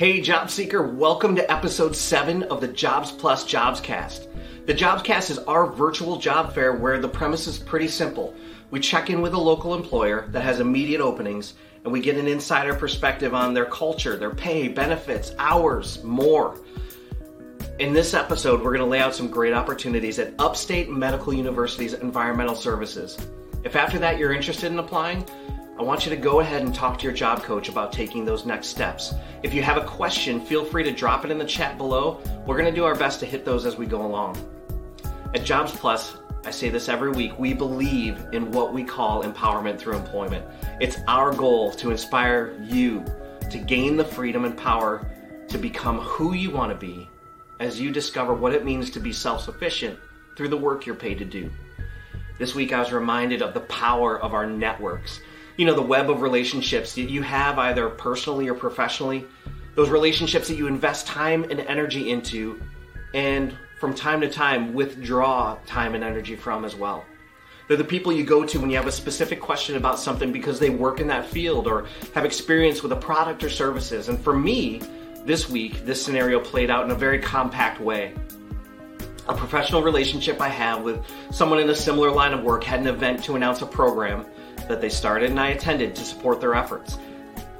Hey, job seeker, welcome to episode 7 of the Jobs Plus Jobscast. The Jobscast is our virtual job fair where the premise is pretty simple. We check in with a local employer that has immediate openings and we get an insider perspective on their culture, their pay, benefits, hours, more. In this episode, we're going to lay out some great opportunities at Upstate Medical University's Environmental Services. If after that you're interested in applying, I want you to go ahead and talk to your job coach about taking those next steps. If you have a question, feel free to drop it in the chat below. We're going to do our best to hit those as we go along. At Jobs Plus, I say this every week, we believe in what we call empowerment through employment. It's our goal to inspire you to gain the freedom and power to become who you want to be as you discover what it means to be self sufficient through the work you're paid to do. This week, I was reminded of the power of our networks you know the web of relationships that you have either personally or professionally those relationships that you invest time and energy into and from time to time withdraw time and energy from as well. They're the people you go to when you have a specific question about something because they work in that field or have experience with a product or services. And for me this week this scenario played out in a very compact way. A professional relationship I have with someone in a similar line of work had an event to announce a program that they started and I attended to support their efforts.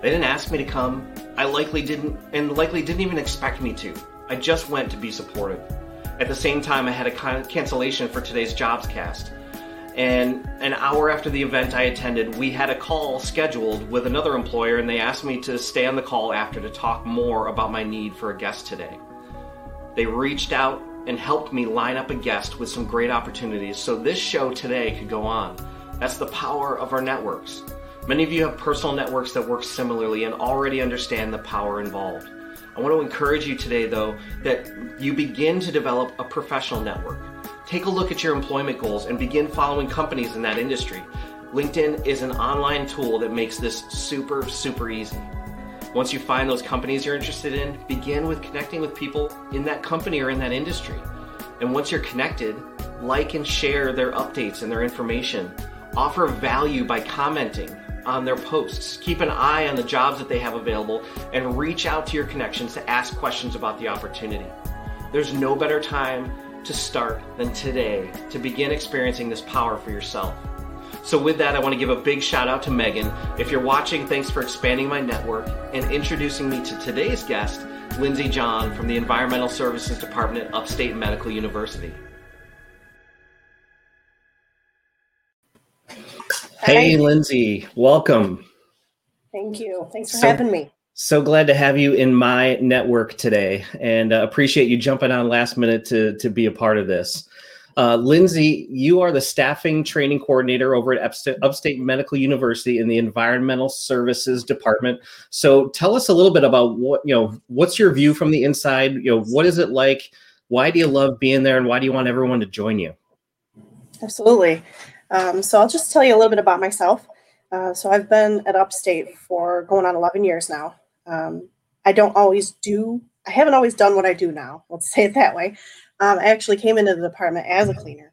They didn't ask me to come. I likely didn't, and likely didn't even expect me to. I just went to be supportive. At the same time, I had a cancellation for today's jobs cast. And an hour after the event I attended, we had a call scheduled with another employer, and they asked me to stay on the call after to talk more about my need for a guest today. They reached out and helped me line up a guest with some great opportunities so this show today could go on. That's the power of our networks. Many of you have personal networks that work similarly and already understand the power involved. I want to encourage you today, though, that you begin to develop a professional network. Take a look at your employment goals and begin following companies in that industry. LinkedIn is an online tool that makes this super, super easy. Once you find those companies you're interested in, begin with connecting with people in that company or in that industry. And once you're connected, like and share their updates and their information offer value by commenting on their posts. Keep an eye on the jobs that they have available and reach out to your connections to ask questions about the opportunity. There's no better time to start than today to begin experiencing this power for yourself. So, with that, I want to give a big shout out to Megan. If you're watching, thanks for expanding my network and introducing me to today's guest, Lindsay John from the Environmental Services Department at Upstate Medical University. Hey, Lindsay, welcome. Thank you. Thanks for so, having me. So glad to have you in my network today and uh, appreciate you jumping on last minute to, to be a part of this. Uh, Lindsay, you are the staffing training coordinator over at Upstate, Upstate Medical University in the Environmental Services Department. So tell us a little bit about what, you know, what's your view from the inside? You know, what is it like? Why do you love being there and why do you want everyone to join you? Absolutely. Um, so I'll just tell you a little bit about myself. Uh, so I've been at Upstate for going on 11 years now. Um, I don't always do, I haven't always done what I do now. Let's say it that way. Um, I actually came into the department as a cleaner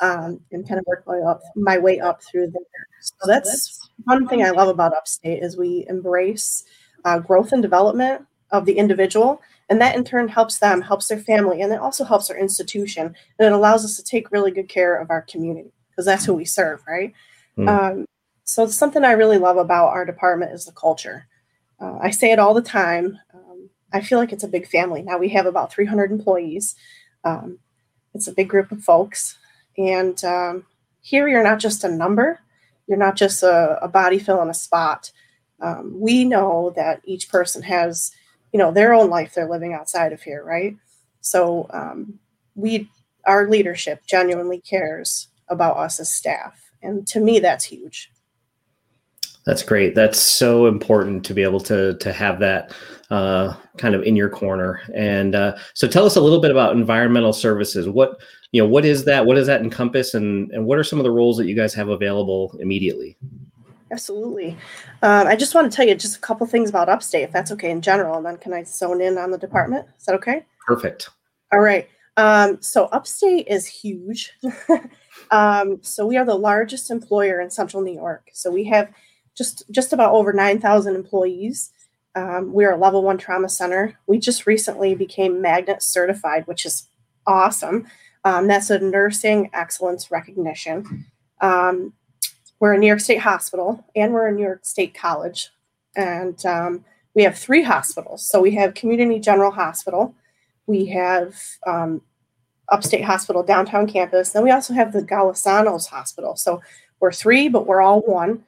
um, and kind of worked my, up, my way up through there. So that's one thing I love about Upstate is we embrace uh, growth and development of the individual and that in turn helps them helps their family and it also helps our institution and it allows us to take really good care of our community because that's who we serve, right? Mm. Um, so something I really love about our department is the culture. Uh, I say it all the time. Um, I feel like it's a big family. Now we have about 300 employees. Um, it's a big group of folks. And um, here you're not just a number, you're not just a, a body filling a spot. Um, we know that each person has, you know, their own life they're living outside of here, right? So um, we, our leadership genuinely cares about us as staff. And to me, that's huge. That's great. That's so important to be able to to have that uh, kind of in your corner. And uh, so, tell us a little bit about environmental services. What you know, what is that? What does that encompass? And and what are some of the roles that you guys have available immediately? Absolutely. Um, I just want to tell you just a couple things about Upstate, if that's okay in general, and then can I zone in on the department? Is that okay? Perfect. All right. Um, so Upstate is huge. Um, so we are the largest employer in Central New York. So we have just just about over nine thousand employees, Um, we're a level one trauma center. We just recently became magnet certified, which is awesome. Um, that's a nursing excellence recognition. Um, we're a New York State hospital and we're a New York State college. And um, we have three hospitals. So we have Community General Hospital, we have um, Upstate Hospital downtown campus, then we also have the Golisano's Hospital. So we're three, but we're all one.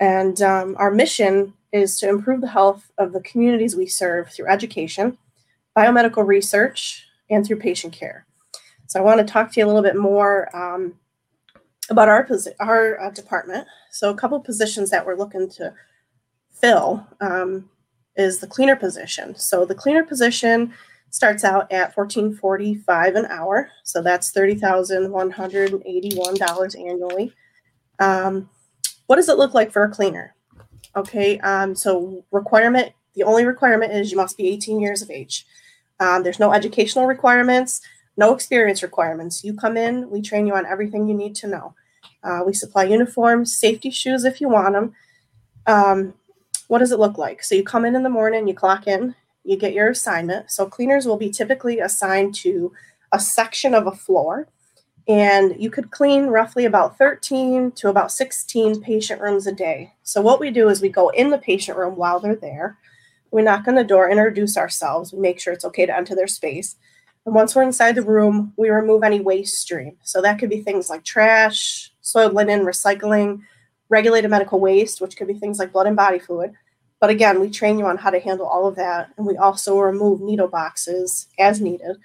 And um, our mission is to improve the health of the communities we serve through education, biomedical research, and through patient care. So I want to talk to you a little bit more um, about our posi- our uh, department. So a couple positions that we're looking to fill um, is the cleaner position. So the cleaner position starts out at 1445 an hour. So that's $30,181 annually. Um, what does it look like for a cleaner? Okay, um, so requirement, the only requirement is you must be 18 years of age. Um, there's no educational requirements, no experience requirements. You come in, we train you on everything you need to know. Uh, we supply uniforms, safety shoes if you want them. Um, what does it look like? So you come in in the morning, you clock in, you get your assignment. So cleaners will be typically assigned to a section of a floor and you could clean roughly about 13 to about 16 patient rooms a day. So what we do is we go in the patient room while they're there. We knock on the door, introduce ourselves, we make sure it's okay to enter their space. And once we're inside the room, we remove any waste stream. So that could be things like trash, soiled linen, recycling, regulated medical waste, which could be things like blood and body fluid. But again, we train you on how to handle all of that. And we also remove needle boxes as needed.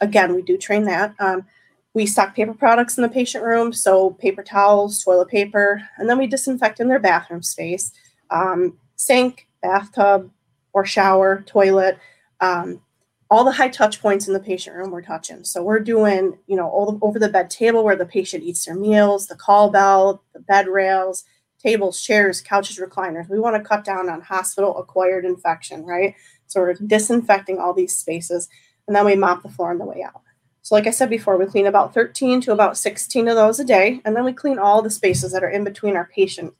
Again, we do train that. Um, we stock paper products in the patient room, so paper towels, toilet paper, and then we disinfect in their bathroom space, um, sink, bathtub, or shower, toilet. Um, all the high touch points in the patient room we're touching. So we're doing, you know, all the, over the bed table where the patient eats their meals, the call bell, the bed rails, tables, chairs, couches, recliners. We want to cut down on hospital acquired infection, right? So we're disinfecting all these spaces and then we mop the floor on the way out. So, like I said before, we clean about 13 to about 16 of those a day, and then we clean all the spaces that are in between our patient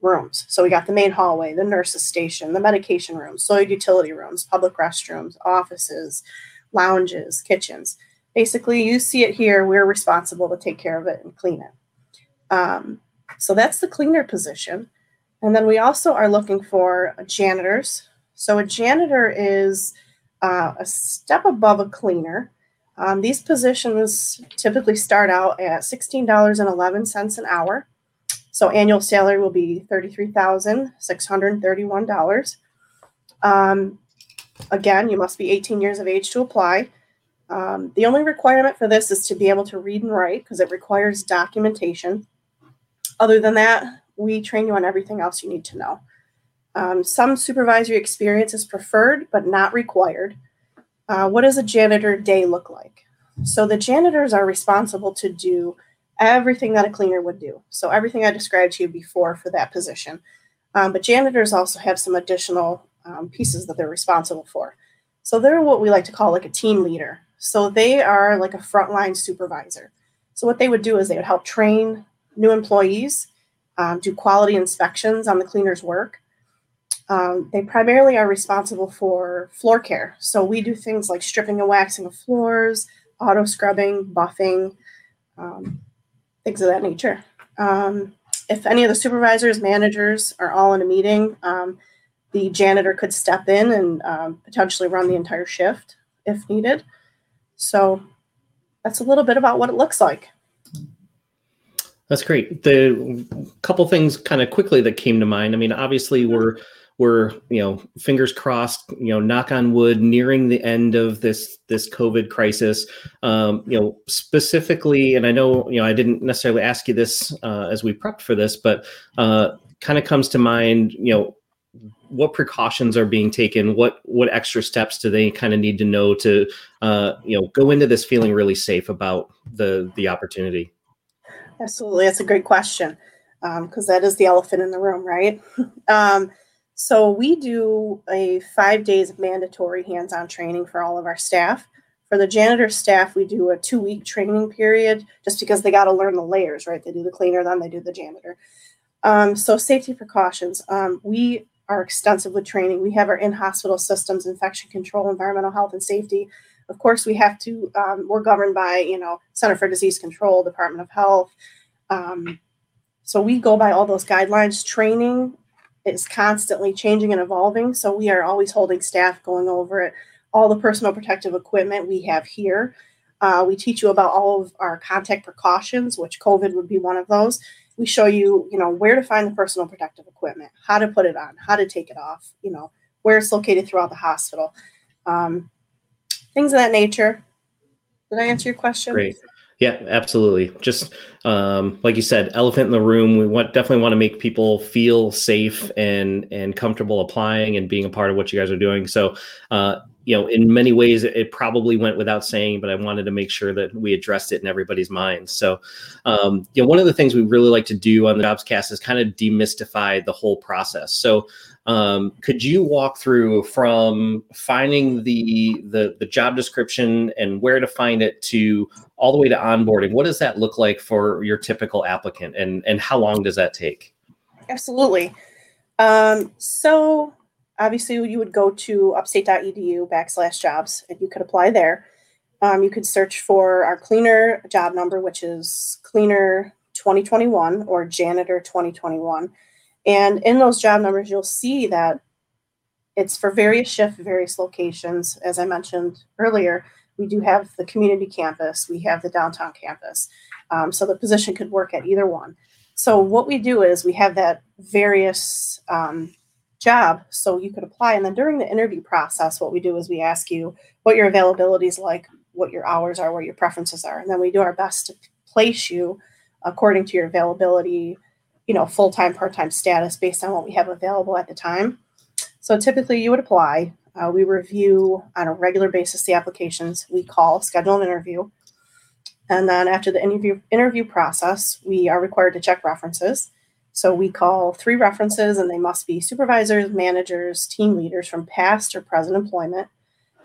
rooms. So, we got the main hallway, the nurse's station, the medication rooms, soil utility rooms, public restrooms, offices, lounges, kitchens. Basically, you see it here, we're responsible to take care of it and clean it. Um, so, that's the cleaner position. And then we also are looking for janitors. So, a janitor is uh, a step above a cleaner um, these positions typically start out at $16.11 an hour. So annual salary will be $33,631. Um, again, you must be 18 years of age to apply. Um, the only requirement for this is to be able to read and write because it requires documentation. Other than that, we train you on everything else you need to know. Um, some supervisory experience is preferred but not required. Uh, what does a janitor day look like? So the janitors are responsible to do everything that a cleaner would do. So everything I described to you before for that position. Um, but janitors also have some additional um, pieces that they're responsible for. So they're what we like to call like a team leader. So they are like a frontline supervisor. So what they would do is they would help train new employees, um, do quality inspections on the cleaner's work, um, they primarily are responsible for floor care. So we do things like stripping and waxing of floors, auto scrubbing, buffing, um, things of that nature. Um, if any of the supervisors, managers are all in a meeting, um, the janitor could step in and um, potentially run the entire shift if needed. So that's a little bit about what it looks like. That's great. The couple things kind of quickly that came to mind. I mean, obviously, we're we're you know fingers crossed you know knock on wood nearing the end of this this covid crisis um, you know specifically and i know you know i didn't necessarily ask you this uh, as we prepped for this but uh, kind of comes to mind you know what precautions are being taken what what extra steps do they kind of need to know to uh, you know go into this feeling really safe about the the opportunity absolutely that's a great question because um, that is the elephant in the room right um, so we do a five days mandatory hands-on training for all of our staff. For the janitor staff, we do a two-week training period just because they got to learn the layers, right? They do the cleaner, then they do the janitor. Um, so safety precautions. Um, we are extensive with training. We have our in-hospital systems, infection control, environmental health and safety. Of course, we have to. Um, we're governed by you know Center for Disease Control, Department of Health. Um, so we go by all those guidelines. Training is constantly changing and evolving. So we are always holding staff going over it. All the personal protective equipment we have here. Uh, we teach you about all of our contact precautions, which COVID would be one of those. We show you, you know, where to find the personal protective equipment, how to put it on, how to take it off, you know, where it's located throughout the hospital, um, things of that nature. Did I answer your question? Great. Yeah, absolutely. Just um, like you said, elephant in the room. We want definitely want to make people feel safe and and comfortable applying and being a part of what you guys are doing. So, uh, you know, in many ways, it probably went without saying, but I wanted to make sure that we addressed it in everybody's minds. So, um, you know, one of the things we really like to do on the Jobs Cast is kind of demystify the whole process. So, um, could you walk through from finding the, the the job description and where to find it to all the way to onboarding? What does that look like for your typical applicant, and and how long does that take? Absolutely. Um, so obviously, you would go to upstate.edu backslash jobs, and you could apply there. Um, you could search for our cleaner job number, which is cleaner 2021 or janitor 2021 and in those job numbers, you'll see that it's for various shift, various locations. As I mentioned earlier, we do have the community campus, we have the downtown campus. Um, so the position could work at either one. So what we do is we have that various um, job so you could apply. And then during the interview process, what we do is we ask you what your availability is like, what your hours are, what your preferences are. And then we do our best to place you according to your availability, you know, full time, part time status based on what we have available at the time. So typically you would apply. Uh, we review on a regular basis the applications. We call, schedule an interview. And then after the interview interview process, we are required to check references. So we call three references, and they must be supervisors, managers, team leaders from past or present employment.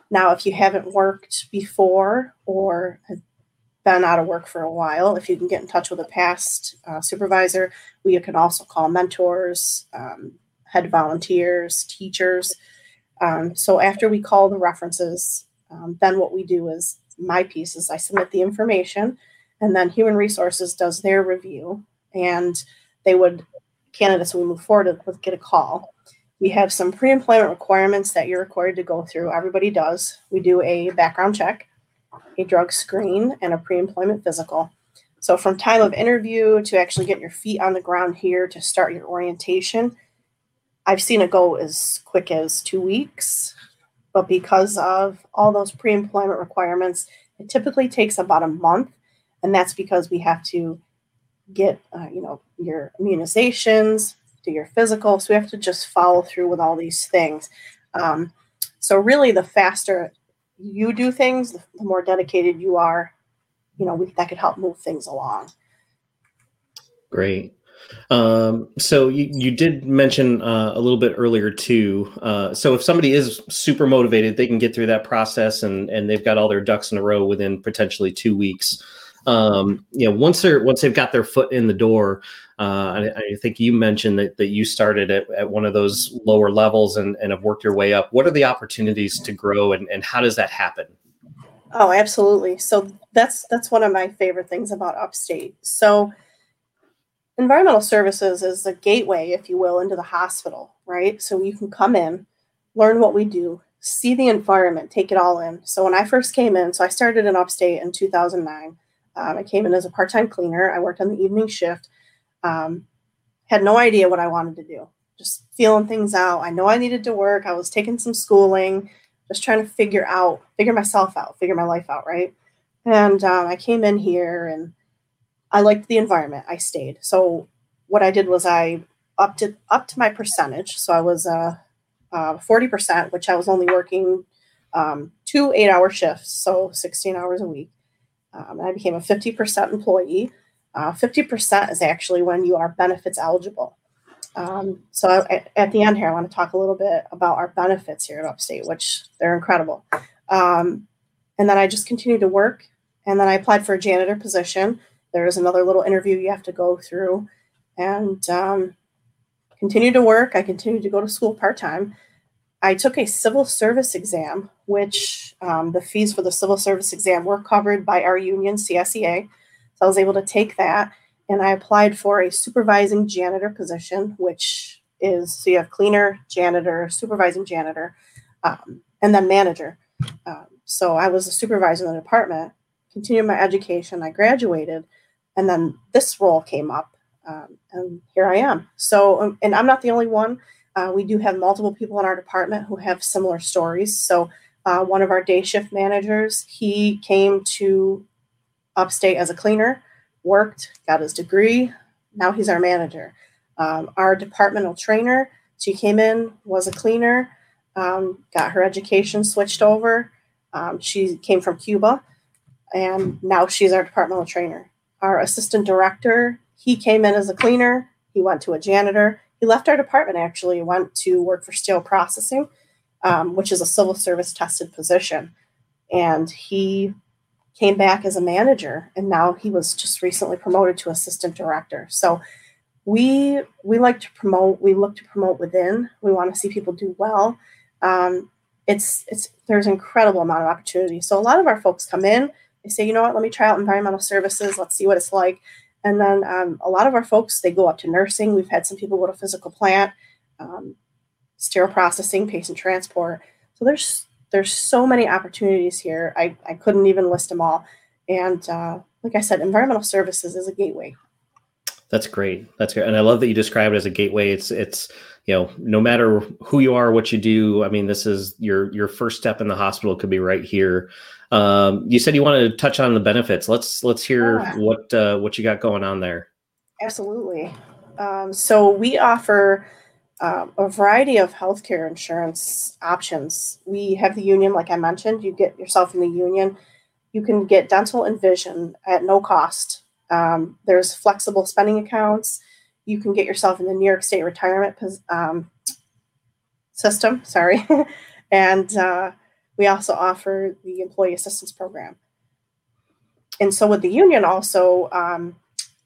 Now, if you haven't worked before or been out of work for a while, if you can get in touch with a past uh, supervisor, we can also call mentors, um, head volunteers, teachers. Um, so after we call the references, um, then what we do is my piece is I submit the information, and then Human Resources does their review, and they would candidates we move forward with get a call. We have some pre-employment requirements that you're required to go through. Everybody does. We do a background check a drug screen, and a pre employment physical. So, from time of interview to actually get your feet on the ground here to start your orientation, I've seen it go as quick as two weeks. But because of all those pre employment requirements, it typically takes about a month. And that's because we have to get, uh, you know, your immunizations, do your physical. So we have to just follow through with all these things. Um, so really, the faster you do things, the more dedicated you are, you know, we, that could help move things along. Great. Um, so you, you did mention uh, a little bit earlier too. Uh, so if somebody is super motivated, they can get through that process and and they've got all their ducks in a row within potentially two weeks. Um, you know, once they're once they've got their foot in the door, uh, I, I, think you mentioned that, that you started at, at one of those lower levels and, and have worked your way up. What are the opportunities to grow and, and how does that happen? Oh, absolutely. So that's that's one of my favorite things about upstate. So environmental services is a gateway, if you will, into the hospital, right? So you can come in, learn what we do, see the environment, take it all in. So when I first came in, so I started in upstate in 2009. Um, I came in as a part-time cleaner. I worked on the evening shift. Um, had no idea what I wanted to do. Just feeling things out. I know I needed to work. I was taking some schooling, just trying to figure out, figure myself out, figure my life out, right? And um, I came in here and I liked the environment. I stayed. So what I did was I upped it up to my percentage. So I was uh, uh, 40%, which I was only working um, two eight hour shifts, so 16 hours a week. Um, I became a 50% employee. Uh, 50% is actually when you are benefits eligible. Um, so at, at, the end here, I want to talk a little bit about our benefits here at Upstate, which they're incredible. Um, and then I just continued to work. And then I applied for a janitor position. There is another little interview you have to go through and um, continued to work. I continued to go to school part time. I took a civil service exam, which um, the fees for the civil service exam were covered by our union, CSEA. So I was able to take that and I applied for a supervising janitor position, which is so you have cleaner, janitor, supervising janitor, um, and then manager. Um, so I was a supervisor in the department, continued my education, I graduated, and then this role came up, um, and here I am. So, um, and I'm not the only one. Uh, we do have multiple people in our department who have similar stories. So, uh, one of our day shift managers, he came to upstate as a cleaner, worked, got his degree. Now he's our manager. Um, our departmental trainer, she came in, was a cleaner, um, got her education switched over. Um, she came from Cuba, and now she's our departmental trainer. Our assistant director, he came in as a cleaner. He went to a janitor. He left our department actually, went to work for sterile processing, um, which is a civil service tested position. And he came back as a manager, and now he was just recently promoted to assistant director. So we we like to promote. We look to promote within. We want to see people do well. Um, it's it's there's an incredible amount of opportunity. So a lot of our folks come in. They say, you know what, let me try out environmental services. Let's see what it's like. And then um, a lot of our folks, they go up to nursing. We've had some people go to physical plant, um, sterile processing, patient transport. So there's there's so many opportunities here. I, I couldn't even list them all. And uh, like I said, environmental services is a gateway. That's great. That's great. And I love that you describe it as a gateway. It's it's you know, no matter who you are, what you do, I mean, this is your your first step in the hospital could be right here. Um, you said you wanted to touch on the benefits. Let's let's hear yeah. what uh, what you got going on there. Absolutely. Um, so we offer uh, a variety of healthcare insurance options. We have the union, like I mentioned. You get yourself in the union. You can get dental and vision at no cost. Um, there's flexible spending accounts. You can get yourself in the New York State retirement um, system. Sorry, and uh, we also offer the employee assistance program. And so with the union, also um,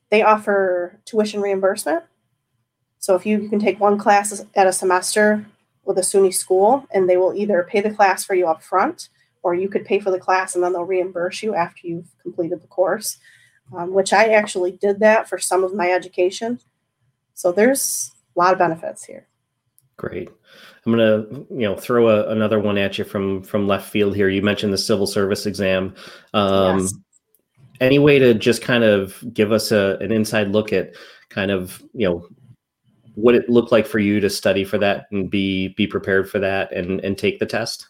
they offer tuition reimbursement. So if you, you can take one class at a semester with a SUNY school, and they will either pay the class for you up front, or you could pay for the class and then they'll reimburse you after you've completed the course. Um, which I actually did that for some of my education. So there's a lot of benefits here. Great. I'm gonna, you know, throw a, another one at you from from left field here. You mentioned the civil service exam. Um, yes. Any way to just kind of give us a, an inside look at kind of, you know, what it looked like for you to study for that and be be prepared for that and and take the test?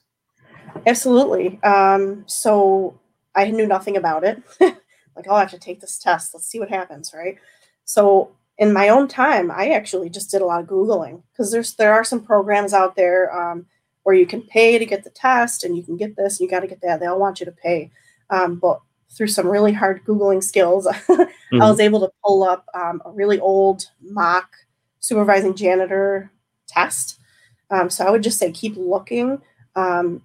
Absolutely. Um, so I knew nothing about it. like, oh, I have to take this test. Let's see what happens, right? So in my own time, I actually just did a lot of googling because there's there are some programs out there um, where you can pay to get the test and you can get this and you got to get that. They all want you to pay, um, but through some really hard googling skills, mm-hmm. I was able to pull up um, a really old mock supervising janitor test. Um, so I would just say keep looking. Um,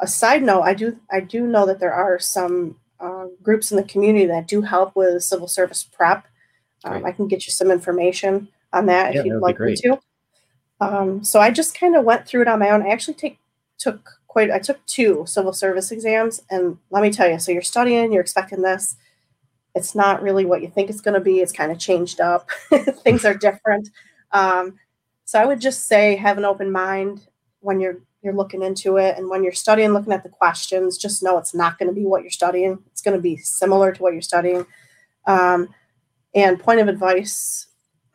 a side note, I do I do know that there are some uh, groups in the community that do help with civil service prep. Um, I can get you some information on that yeah, if you'd like me to. Um, so I just kind of went through it on my own. I actually take took quite I took two civil service exams, and let me tell you, so you're studying, you're expecting this. It's not really what you think it's going to be. It's kind of changed up. Things are different. Um, so I would just say have an open mind when you're you're looking into it, and when you're studying, looking at the questions, just know it's not going to be what you're studying. It's going to be similar to what you're studying. Um, and point of advice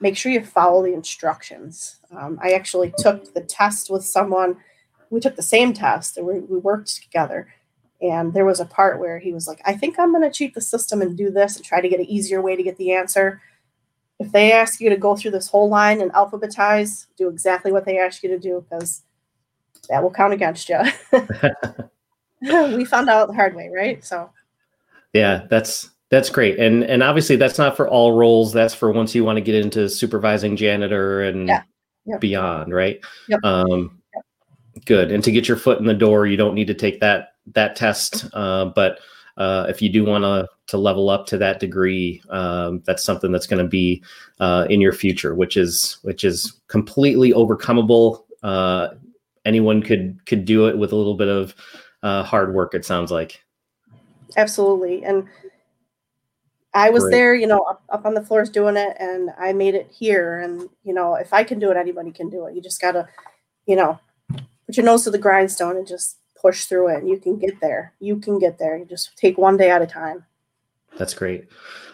make sure you follow the instructions. Um, I actually took the test with someone, we took the same test and we, we worked together. And there was a part where he was like, I think I'm going to cheat the system and do this and try to get an easier way to get the answer. If they ask you to go through this whole line and alphabetize, do exactly what they ask you to do because that will count against you. we found out the hard way, right? So, yeah, that's that's great. And and obviously that's not for all roles. That's for once you want to get into supervising janitor and yeah. Yep. beyond, right? Yep. Um, yep. good. And to get your foot in the door, you don't need to take that that test. Uh, but uh, if you do want to to level up to that degree, um, that's something that's going to be uh, in your future, which is which is completely overcomable. Uh, anyone could could do it with a little bit of uh, hard work. It sounds like. Absolutely, and I was Great. there, you know, up, up on the floors doing it, and I made it here. And you know, if I can do it, anybody can do it. You just gotta, you know, put your nose to the grindstone and just push through it. And you can get there. You can get there. You just take one day at a time. That's great.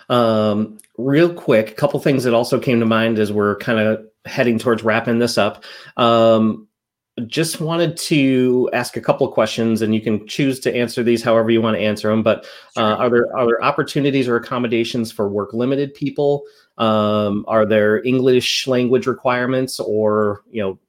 Um, real quick, a couple things that also came to mind as we're kind of heading towards wrapping this up. Um, just wanted to ask a couple of questions, and you can choose to answer these however you want to answer them. But uh, are there are there opportunities or accommodations for work limited people? Um, are there English language requirements, or you know,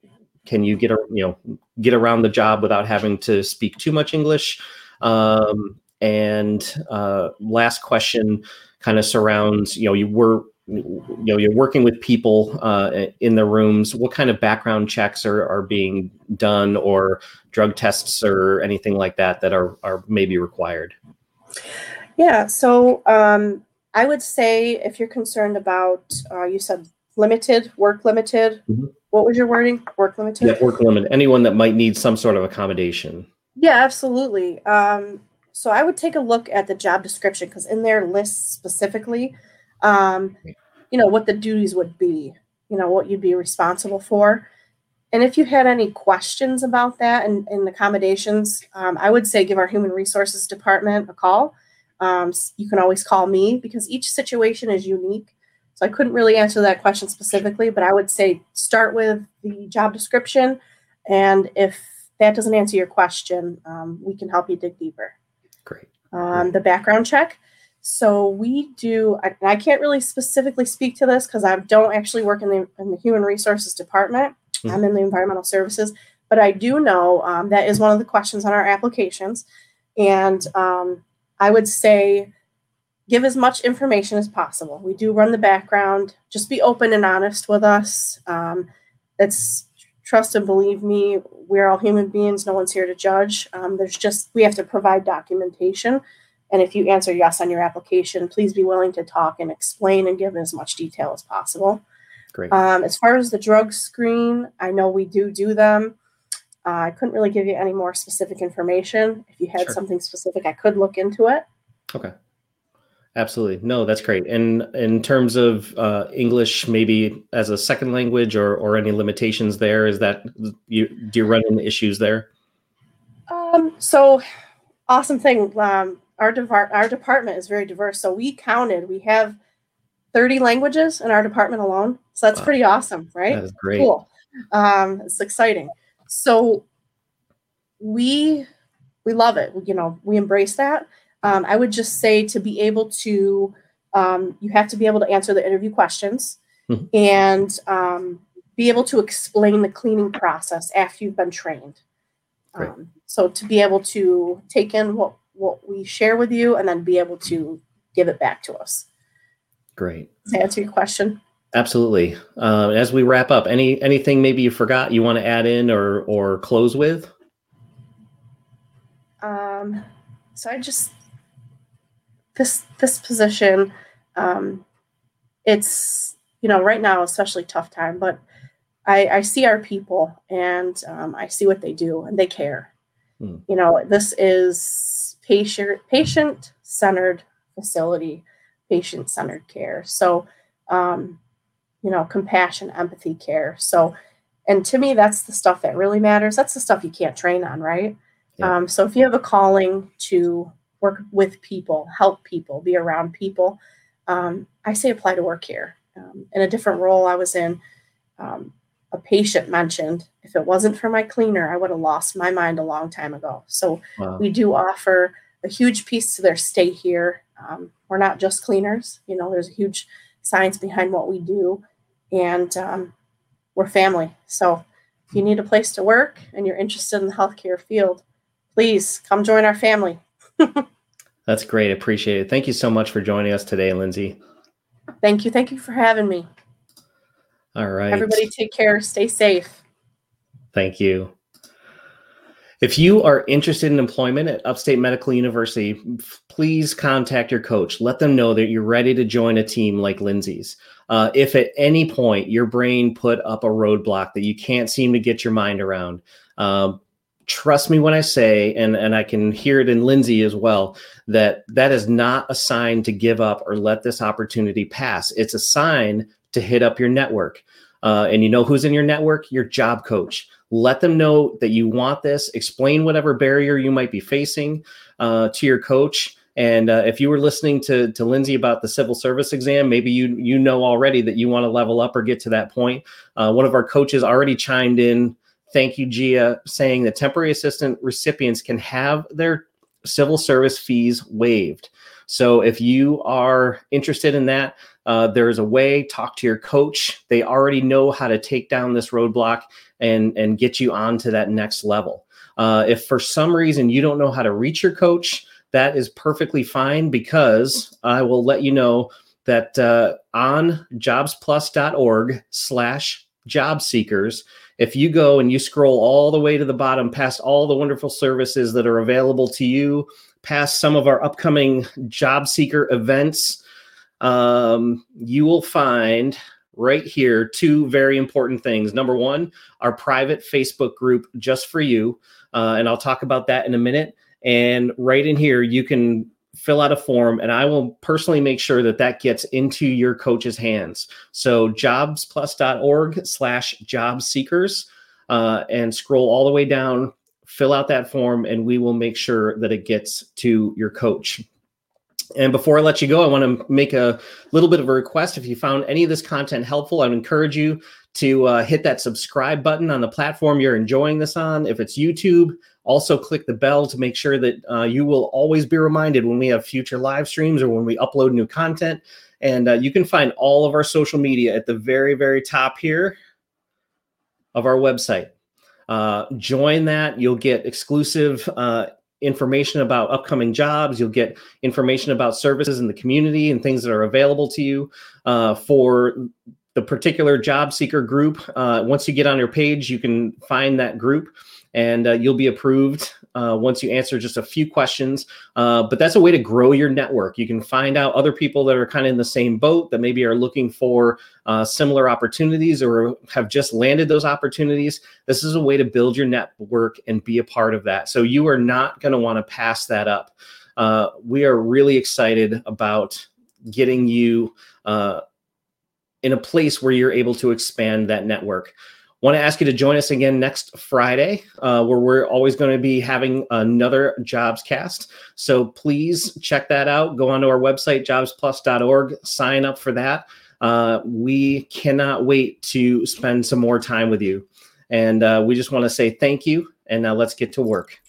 can you get a you know get around the job without having to speak too much English? Um, and uh, last question kind of surrounds you know you were you know you're working with people uh, in the rooms what kind of background checks are, are being done or drug tests or anything like that that are, are maybe required Yeah. So um, I would say if you're concerned about, uh, you said limited, work limited. Mhm. What was your wording? Work limited? yeah work limit anyone that might need some sort of accommodation Yeah, absolutely. Um, so I would take a look at the job description because in there lists specifically, um, you know, what the duties would be, you know, what you'd be responsible for. And if you had any questions about that and, and accommodations, um, I would say give our human resources department a call. Um, you can always call me because each situation is unique. So I couldn't really answer that question specifically, but I would say start with the job description. And if that doesn't answer your question, um, we can help you dig deeper. great Um, the background check. So we do. I, I can't really specifically speak to this because I don't actually work in the in the human resources department. Mhm. I'm in the environmental services, but I do know um, that is one of the questions on our applications, and um, I would say give as much information as possible. We do run the background. Just be open and honest with us. Um, it's trust and believe me, we're all human beings. No one's here to judge. Um, there's just we have to provide documentation. And if you answer yes on your application, please be willing to talk and explain and give as much detail as possible. great Um, as far as the drug screen, I know we do do them. Uh, I couldn't really give you any more specific information. If you had Sure. something specific, I could look into it. okay absolutely no that's great and in terms of uh, english maybe as a second language or or any limitations there is that you do you run into issues there Um, so awesome thing. Um, our depart our department is very diverse. So we counted. We have thirty languages in our department alone. So that's Wow. pretty awesome, right? that is great Cool. Um, it's exciting. So we we love it. You know, we embrace that. Um, I would just say to be able to, um, you have to be able to answer the interview questions Mhm. and um, be able to explain the cleaning process after you've been trained. Um, so to be able to take in what what we share with you and then be able to give it back to us. great Does that answer your question? Absolutely. Uh, as we wrap up, any anything maybe you forgot you want to add in or or close with? Um, so I just this this position, um, it's you know right now especially tough time, but I, I see our people and um, I see what they do and they care. Hmm. You know this is patient patient centered facility, patient centered care. So um, you know compassion, empathy, care. So and to me that's the stuff that really matters. That's the stuff you can't train on, right? Yeah. Um, so if you have a calling to work with people, help people, be around people, um, I say apply to work here. Um, in a different role I was in, um, a patient mentioned, if it wasn't for my cleaner, I would have lost my mind a long time ago. So Wow. we do offer a huge piece to their stay here. Um, we're not just cleaners, you know, there's a huge science behind what we do, and um, we're family. So if you need a place to work and you're interested in the healthcare field, please come join our family. That's great. Appreciate it. Thank you so much for joining us today, Lindsay. Thank you. Thank you for having me. All right. Everybody take care. Stay safe. Thank you. If you are interested in employment at Upstate Medical University, please contact your coach. Let them know that you're ready to join a team like Lindsay's. Uh, if at any point your brain put up a roadblock that you can't seem to get your mind around, um, trust me when I say, and, and I can hear it in Lindsay as well, that that is not a sign to give up or let this opportunity pass. It's a sign to hit up your network. Uh, and you know who's in your network? Your job coach. Let them know that you want this. Explain whatever barrier you might be facing uh, to your coach. And uh, if you were listening to to Lindsay about the civil service exam, maybe you you know already that you want to level up or get to that point. Uh, one of our coaches already chimed in. Thank you, Gia, saying that temporary assistant recipients can have their civil service fees waived. So if you are interested in that, uh, there's a way. Talk to your coach. They already know how to take down this roadblock and and get you on to that next level. Uh, if for some reason you don't know how to reach your coach, that is perfectly fine because I will let you know that uh, on jobsplus.org slash job seekers, if you go and you scroll all the way to the bottom past all the wonderful services that are available to you, past some of our upcoming job seeker events, um, you will find right here two very important things. Number one, our private Facebook group just for you. Uh, and I'll talk about that in a minute. And right in here, you can fill out a form and I will personally make sure that that gets into your coach's hands. So jobsplus.org slash job seekers uh, and scroll all the way down, fill out that form, and we will make sure that it gets to your coach. And before I let you go, I want to make a little bit of a request. If you found any of this content helpful, I would encourage you to uh, hit that subscribe button on the platform you're enjoying this on. If it's YouTube, also click the bell to make sure that uh, you will always be reminded when we have future live streams or when we upload new content. And uh, you can find all of our social media at the very, very top here of our website. Uh, join that. You'll get exclusive uh, information about upcoming jobs. You'll get information about services in the community and things that are available to you uh, for the particular job seeker group. Uh, once you get on your page, you can find that group and uh, you'll be approved uh, once you answer just a few questions. Uh, but that's a way to grow your network. You can find out other people that are kind of in the same boat that maybe are looking for uh, similar opportunities or have just landed those opportunities. This is a way to build your network and be a part of that. So you are not going to want to pass that up. Uh, we are really excited about getting you uh, in a place where you're able to expand that network want to ask you to join us again next Friday, uh, where we're always going to be having another jobs cast. So please check that out. Go onto our website, jobsplus.org, sign up for that. Uh, we cannot wait to spend some more time with you. And uh, we just want to say thank you. And now let's get to work.